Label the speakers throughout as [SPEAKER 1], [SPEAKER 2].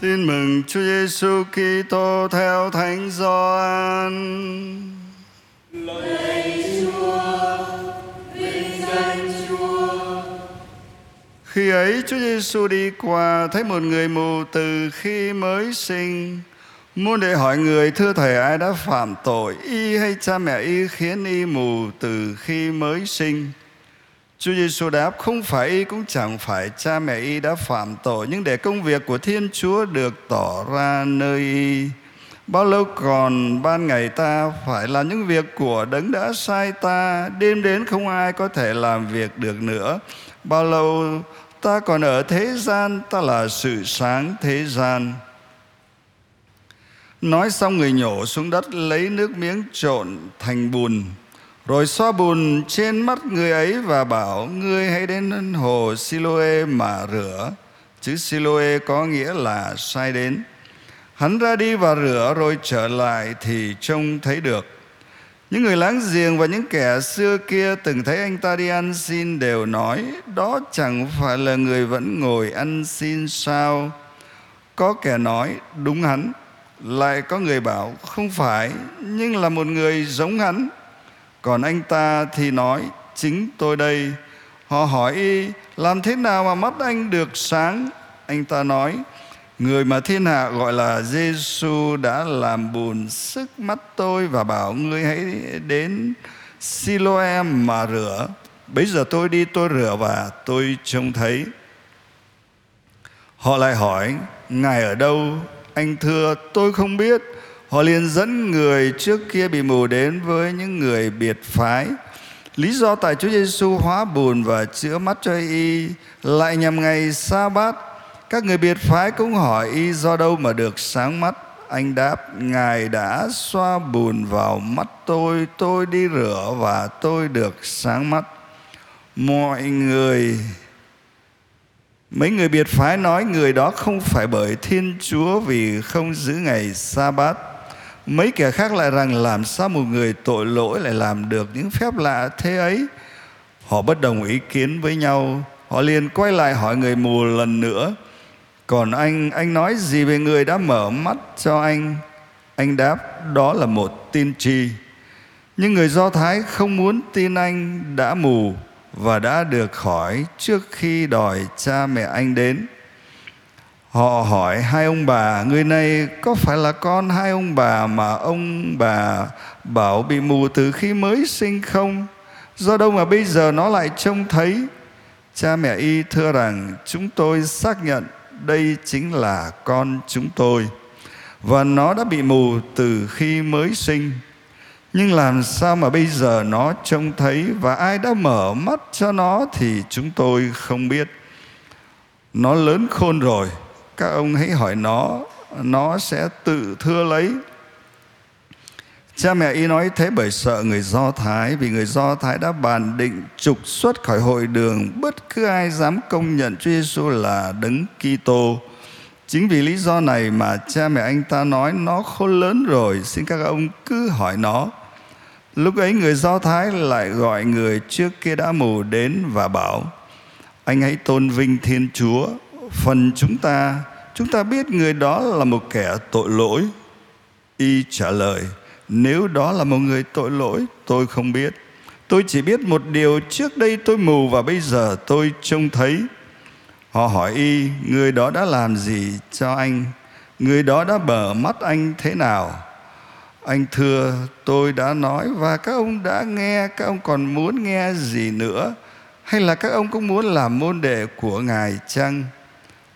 [SPEAKER 1] Tin mừng Chúa Giêsu Kitô theo Thánh Gioan.
[SPEAKER 2] Lạy Chúa, vinh danh Chúa.
[SPEAKER 1] Khi ấy Chúa Giêsu đi qua thấy một người mù từ khi mới sinh. Muốn để hỏi người thưa thầy ai đã phạm tội y hay cha mẹ y khiến y mù từ khi mới sinh. Chúa Giêsu đáp, không phải y cũng chẳng phải cha mẹ y đã phạm tội, nhưng để công việc của Thiên Chúa được tỏ ra nơi y. Bao lâu còn ban ngày ta phải làm những việc của đấng đã sai ta, Đêm đến không ai có thể làm việc được nữa. Bao lâu ta còn ở thế gian, ta là sự sáng thế gian. Nói xong người nhổ xuống đất, lấy nước miếng trộn thành bùn. Rồi xoa bùn trên mắt người ấy và bảo, Ngươi hãy đến hồ Siloe mà rửa Chữ Siloe có nghĩa là sai đến. Hắn ra đi và rửa, rồi trở lại thì trông thấy được. Những người láng giềng và những kẻ xưa kia từng thấy anh ta đi ăn xin đều nói, đó chẳng phải là người vẫn ngồi ăn xin sao? Có kẻ nói, đúng hắn. Lại có người bảo, không phải, nhưng là một người giống hắn còn anh ta thì nói, chính tôi đây. Họ hỏi y làm thế nào mà mắt anh được sáng? Anh ta nói, người mà thiên hạ gọi là Giêsu đã làm buồn sức mắt tôi và bảo ngươi hãy đến Siloe mà rửa. Bây giờ tôi đi, tôi rửa và tôi trông thấy. Họ lại hỏi, ngài ở đâu? Anh thưa, tôi không biết họ liền dẫn người trước kia bị mù đến với những người biệt phái. Lý do tại Chúa Giêsu hóa bùn và chữa mắt cho y lại nhằm ngày sa bát các người biệt phái cũng hỏi y do đâu mà được sáng mắt. Anh đáp, ngài đã xoa bùn vào mắt tôi tôi đi rửa và tôi được sáng mắt. Mọi người, mấy người biệt phái nói người đó không phải bởi thiên chúa vì không giữ ngày sa bát mấy kẻ khác lại rằng, làm sao một người tội lỗi lại làm được những phép lạ thế ấy? Họ bất đồng ý kiến với nhau. Họ liền quay lại hỏi người mù lần nữa, còn anh anh nói gì về người đã mở mắt cho anh? Anh đáp, đó là một tiên tri nhưng người do thái không muốn tin anh đã mù và đã được khỏi trước khi đòi cha mẹ anh đến họ hỏi, hai ông bà, người này có phải là con hai ông bà mà ông bà bảo bị mù từ khi mới sinh không? Do đâu mà bây giờ nó lại trông thấy? Cha mẹ y thưa rằng, chúng tôi xác nhận đây chính là con chúng tôi, và nó đã bị mù từ khi mới sinh. Nhưng làm sao mà bây giờ nó trông thấy và ai đã mở mắt cho nó thì chúng tôi không biết. Nó lớn khôn rồi các ông hãy hỏi nó nó sẽ tự thưa lấy Cha mẹ y nói thế bởi sợ người Do Thái, Vì người Do Thái đã bàn định trục xuất khỏi hội đường, Bất cứ ai dám công nhận Chúa Giêsu là đấng Kitô. Chính vì lý do này mà cha mẹ anh ta nói Nó khôn lớn rồi, Xin các ông cứ hỏi nó Lúc ấy người Do Thái lại gọi người trước kia đã mù đến và bảo, Anh hãy tôn vinh Thiên Chúa, Phần chúng ta Chúng ta biết người đó là một kẻ tội lỗi. Y trả lời, nếu đó là một người tội lỗi, tôi không biết. Tôi chỉ biết một điều, trước đây tôi mù và bây giờ tôi trông thấy. Họ hỏi y, người đó đã làm gì cho anh? Người đó đã bở mắt anh thế nào? Anh thưa, tôi đã nói và các ông đã nghe, các ông còn muốn nghe gì nữa? Hay là các ông cũng muốn làm môn đệ của ngài chăng?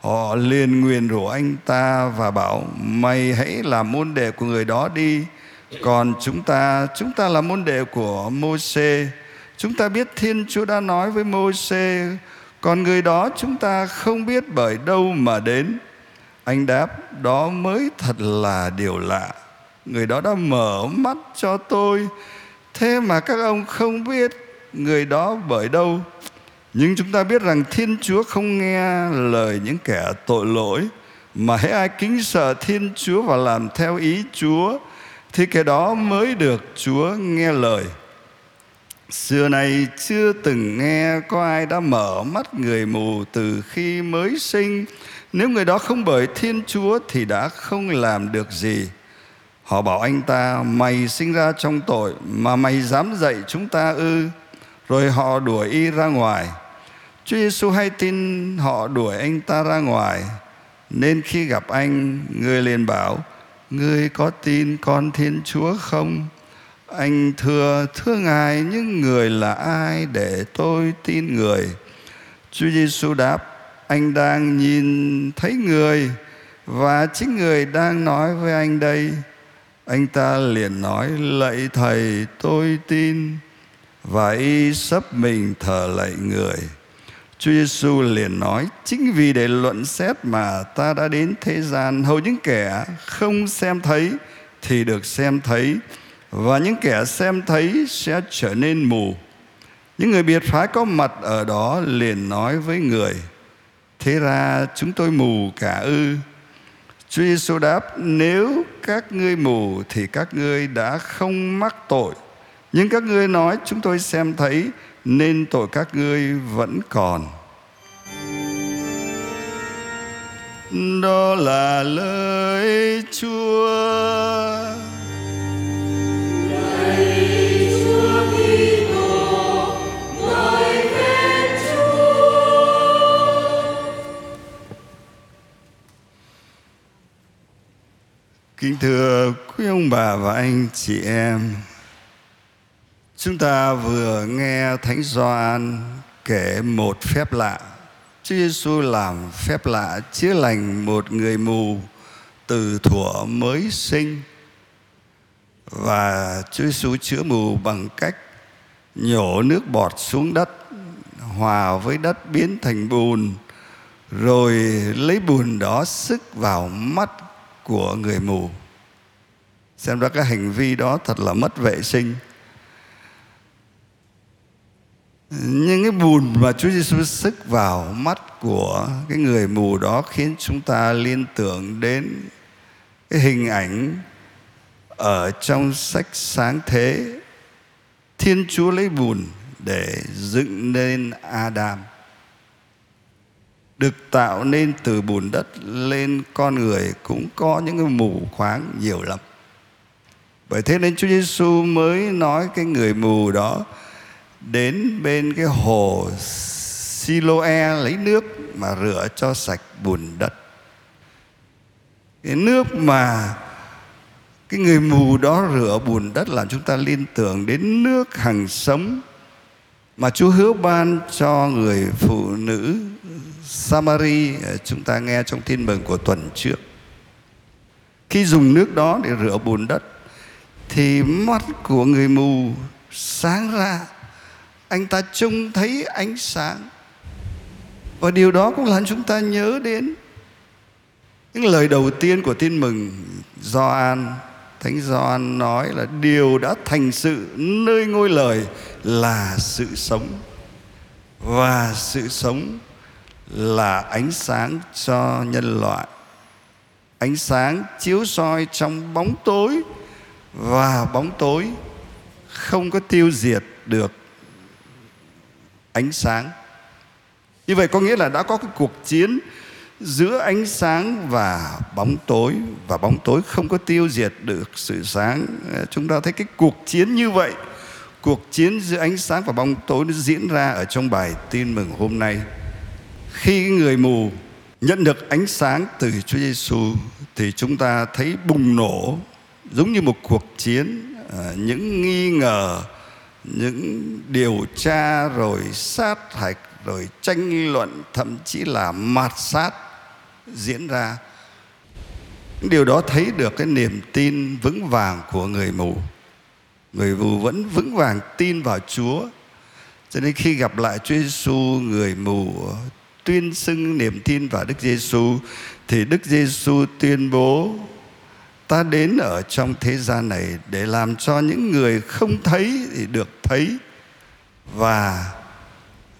[SPEAKER 1] Họ liền nguyền rủa anh ta và bảo, mày hãy làm môn đệ của người đó đi. Còn chúng ta chúng ta là môn đệ của Môse chúng ta biết Thiên Chúa đã nói với Môse còn người đó chúng ta không biết bởi đâu mà đến. Anh đáp, đó mới thật là điều lạ. Người đó đã mở mắt cho tôi. Thế mà các ông không biết người đó bởi đâu nhưng chúng ta biết rằng thiên chúa không nghe lời những kẻ tội lỗi mà hãy ai kính sợ thiên chúa và làm theo ý chúa thì cái đó mới được Chúa nghe lời. Xưa này chưa từng nghe có ai đã mở mắt người mù từ khi mới sinh, Nếu người đó không bởi Thiên Chúa thì đã không làm được gì. Họ bảo anh ta, mày sinh ra trong tội mà mày dám dạy chúng ta ư. Rồi họ đuổi y ra ngoài. Chúa Giêsu hay tin họ đuổi anh ta ra ngoài. Nên khi gặp anh, người liền bảo, Ngươi có tin con Thiên Chúa không? Anh thưa, thưa Ngài, những người là ai để tôi tin người? Chúa Giêsu đáp, anh đang nhìn thấy người và chính người đang nói với anh đây. Anh ta liền nói, lạy Thầy, tôi tin. Và y sấp mình thờ lạy người. Chúa Giêsu liền nói, chính vì để luận xét mà ta đã đến thế gian, hầu những kẻ không xem thấy thì được xem thấy, và những kẻ xem thấy sẽ trở nên mù. Những người biệt phái có mặt ở đó liền nói với người, thế ra chúng tôi mù cả ư. Chúa Giêsu đáp, nếu các ngươi mù thì các ngươi đã không mắc tội. Nhưng các ngươi nói chúng tôi xem thấy nên tội các ngươi vẫn còn. Đó là lời Chúa. Kính thưa quý ông bà và anh chị em, chúng ta vừa nghe Thánh Gioan kể một phép lạ. Chúa Giêsu làm phép lạ chữa lành một người mù từ thuở mới sinh. Và Chúa Giêsu chữa mù bằng cách nhổ nước bọt xuống đất, hòa với đất biến thành bùn, rồi lấy bùn đó sức vào mắt của người mù. Xem ra cái hành vi đó thật là mất vệ sinh. Những cái bùn mà Chúa Giêsu sức vào mắt của cái người mù đó khiến chúng ta liên tưởng đến cái hình ảnh ở trong sách sáng thế Thiên Chúa lấy bùn để dựng nên Adam, được tạo nên từ bùn đất lên con người cũng có những cái mù khoáng nhiều lắm. Bởi thế nên Chúa Giêsu mới nói cái người mù đó đến bên cái hồ Siloe lấy nước mà rửa cho sạch bùn đất. Cái nước mà cái người mù đó rửa bùn đất làm chúng ta liên tưởng đến nước hằng sống mà Chúa hứa ban cho người phụ nữ Samari chúng ta nghe trong tin mừng của tuần trước. Khi dùng nước đó để rửa bùn đất thì mắt của người mù sáng ra anh ta trông thấy ánh sáng. Và điều đó cũng làm chúng ta nhớ đến những lời đầu tiên của tin mừng Gioan. Thánh Gioan nói là điều đã thành sự, nơi ngôi lời là sự sống. Và sự sống là ánh sáng cho nhân loại. Ánh sáng chiếu soi trong bóng tối. Và bóng tối không có tiêu diệt được ánh sáng. Như vậy có nghĩa là đã có cái cuộc chiến giữa ánh sáng và bóng tối, và bóng tối không có tiêu diệt được sự sáng. Ờ, chúng ta thấy cái cuộc chiến như vậy, cuộc chiến giữa ánh sáng và bóng tối nó diễn ra ở trong bài tin mừng hôm nay. Khi người mù nhận được ánh sáng từ Chúa Giêsu thì chúng ta thấy bùng nổ, giống như một cuộc chiến. Ờ, những nghi ngờ những điều tra rồi sát hạch rồi tranh luận, thậm chí là mạt sát diễn ra. Điều đó thấy được cái niềm tin vững vàng của người mù. Người mù vẫn vững vàng tin vào Chúa. Cho nên khi gặp lại Chúa Giêsu người mù tuyên xưng niềm tin vào Đức Giêsu thì Đức Giêsu tuyên bố ta đến ở trong thế gian này để làm cho những người không thấy thì được thấy. Và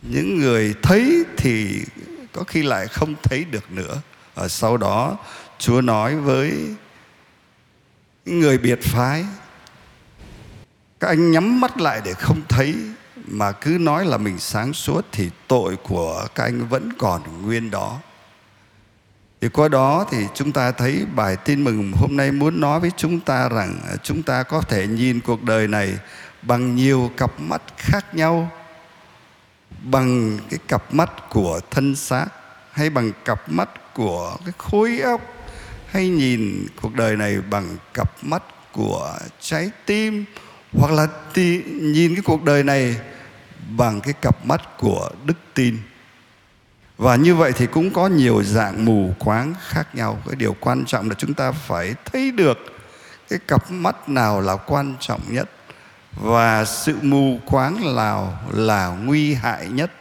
[SPEAKER 1] những người thấy thì có khi lại không thấy được nữa. Ở sau đó, Chúa nói với người biệt phái, các anh nhắm mắt lại để không thấy, mà cứ nói là mình sáng suốt thì tội của các anh vẫn còn nguyên đó thì qua đó thì chúng ta thấy bài tin mừng hôm nay muốn nói với chúng ta rằng à, chúng ta có thể nhìn cuộc đời này bằng nhiều cặp mắt khác nhau bằng cái cặp mắt của thân xác hay bằng cặp mắt của cái khối óc hay nhìn cuộc đời này bằng cặp mắt của trái tim hoặc là tì, nhìn cái cuộc đời này bằng cái cặp mắt của đức tin và như vậy thì cũng có nhiều dạng mù quáng khác nhau. Cái điều quan trọng là chúng ta phải thấy được cái cặp mắt nào là quan trọng nhất và sự mù quáng nào là nguy hại nhất.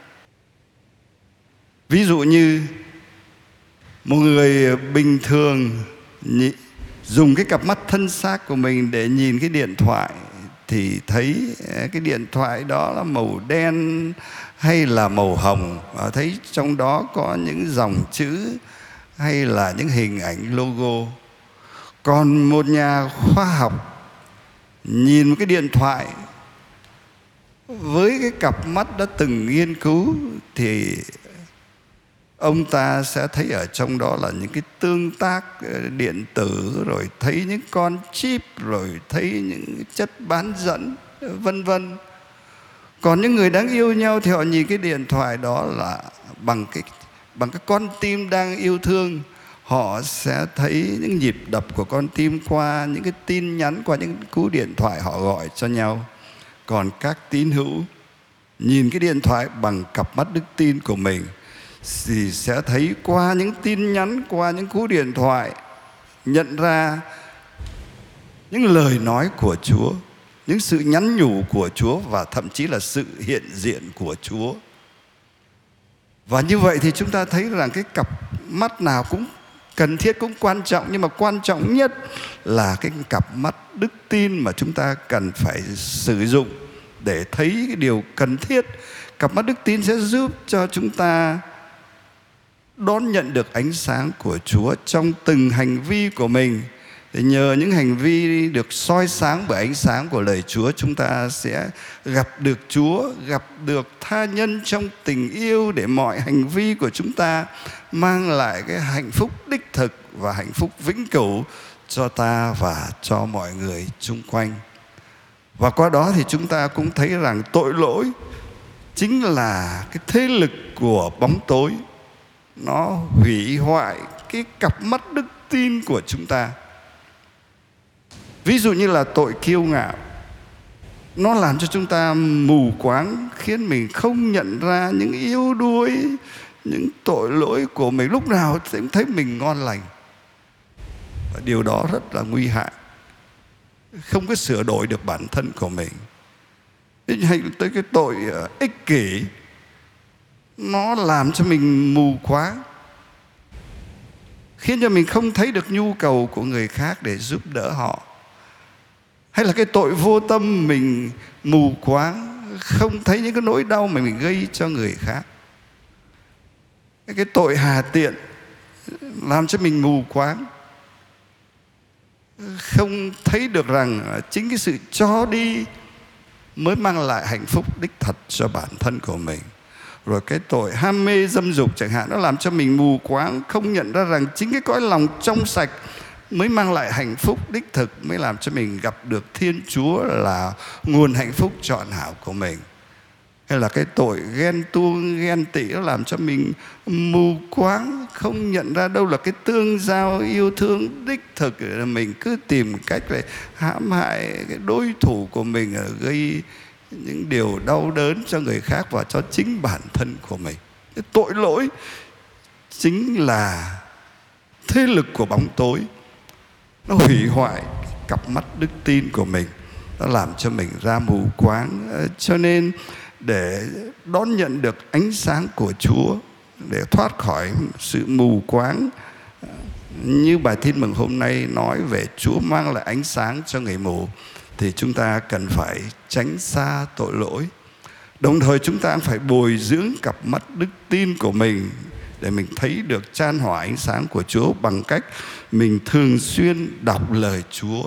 [SPEAKER 1] Ví dụ như một người bình thường dùng cái cặp mắt thân xác của mình để nhìn cái điện thoại thì thấy, cái điện thoại đó là màu đen hay là màu hồng. Và thấy trong đó có những dòng chữ hay là những hình ảnh, logo. Còn một nhà khoa học nhìn một cái điện thoại với cái cặp mắt đã từng nghiên cứu thì ông ta sẽ thấy ở trong đó là những cái tương tác ờ, điện tử, rồi thấy những con chip, rồi thấy những chất bán dẫn, vân vân còn những người đáng yêu nhau thì họ nhìn cái điện thoại đó là bằng cái bằng cái con tim đang yêu thương. Họ sẽ thấy những nhịp đập của con tim qua những cái tin nhắn qua những cú điện thoại họ gọi cho nhau. Còn các tín hữu nhìn cái điện thoại bằng cặp mắt đức tin của mình thì sẽ thấy qua những tin nhắn qua những cú điện thoại nhận ra những lời nói của Chúa, những sự nhắn nhủ của Chúa và thậm chí là sự hiện diện của Chúa. Và như vậy thì chúng ta thấy rằng cái cặp mắt nào cũng cần thiết, cũng quan trọng nhưng mà quan trọng nhất là cái cặp mắt đức tin mà chúng ta cần phải sử dụng để thấy cái điều cần thiết. Cặp mắt đức tin sẽ giúp cho chúng ta đón nhận được ánh sáng của Chúa trong từng hành vi của mình thì nhờ những hành vi được soi sáng bởi ánh sáng của lời Chúa chúng ta sẽ gặp được Chúa, gặp được tha nhân trong tình yêu để mọi hành vi của chúng ta mang lại cái hạnh phúc đích thực và hạnh phúc vĩnh cửu cho ta và cho mọi người chung quanh. Và qua đó thì chúng ta cũng thấy rằng tội lỗi chính là cái thế lực của bóng tối nó hủy hoại cái cặp mắt đức tin của chúng ta ví dụ như là tội kiêu ngạo, nó làm cho chúng ta mù quáng, khiến mình không nhận ra những yếu đuối, những tội lỗi của mình. Lúc nào cũng thấy mình ngon lành. Và điều đó rất là nguy hại. Không có sửa đổi được bản thân của mình. Hay tới cái tội ờ, ích kỷ, nó làm cho mình mù quáng, khiến cho mình không thấy được nhu cầu của người khác để giúp đỡ họ hay là cái tội vô tâm mình mù quáng, không thấy những cái nỗi đau mà mình gây cho người khác? Cái tội hà tiện làm cho mình mù quáng, không thấy được rằng chính cái sự cho đi mới mang lại hạnh phúc đích thật cho bản thân của mình. Rồi cái tội ham mê dâm dục chẳng hạn, nó làm cho mình mù quáng, không nhận ra rằng chính cái cõi lòng trong sạch mới mang lại hạnh phúc đích thực mới làm cho mình gặp được thiên chúa là nguồn hạnh phúc trọn hảo của mình. Hay là cái tội ghen tuông, ghen tị nó làm cho mình mù quáng, không nhận ra đâu là cái tương giao yêu thương đích thực. Mình cứ tìm cách để hãm hại cái đối thủ của mình, gây những điều đau đớn cho người khác và cho chính bản thân của mình. Cái tội lỗi chính là thế lực của bóng tối nó hủy hoại cặp mắt đức tin của mình. Nó làm cho mình ra mù quáng. Ờ, cho nên để đón nhận được ánh sáng của chúa, để thoát khỏi sự mù quáng, như bài tin mừng hôm nay nói về chúa mang lại ánh sáng cho người mù, thì chúng ta cần phải tránh xa tội lỗi. Đồng thời chúng ta phải bồi dưỡng cặp mắt đức tin của mình để mình thấy được chan hỏa ánh sáng của Chúa bằng cách mình thường xuyên đọc lời Chúa.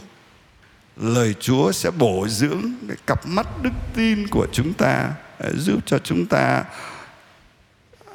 [SPEAKER 1] Lời Chúa sẽ bổ dưỡng cái cặp mắt đức tin của chúng ta à, giúp cho chúng ta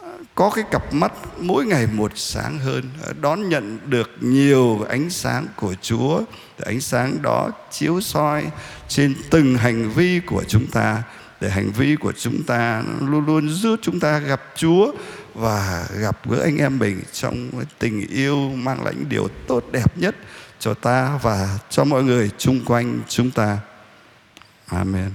[SPEAKER 1] à, có cái cặp mắt mỗi ngày một sáng hơn à, đón nhận được nhiều ánh sáng của Chúa để ánh sáng đó chiếu soi trên từng hành vi của chúng ta, để hành vi của chúng ta luôn luôn giúp chúng ta gặp Chúa và gặp gỡ anh em mình trong tình yêu mang lãnh điều tốt đẹp nhất cho ta và cho mọi người chung quanh chúng ta. Amen.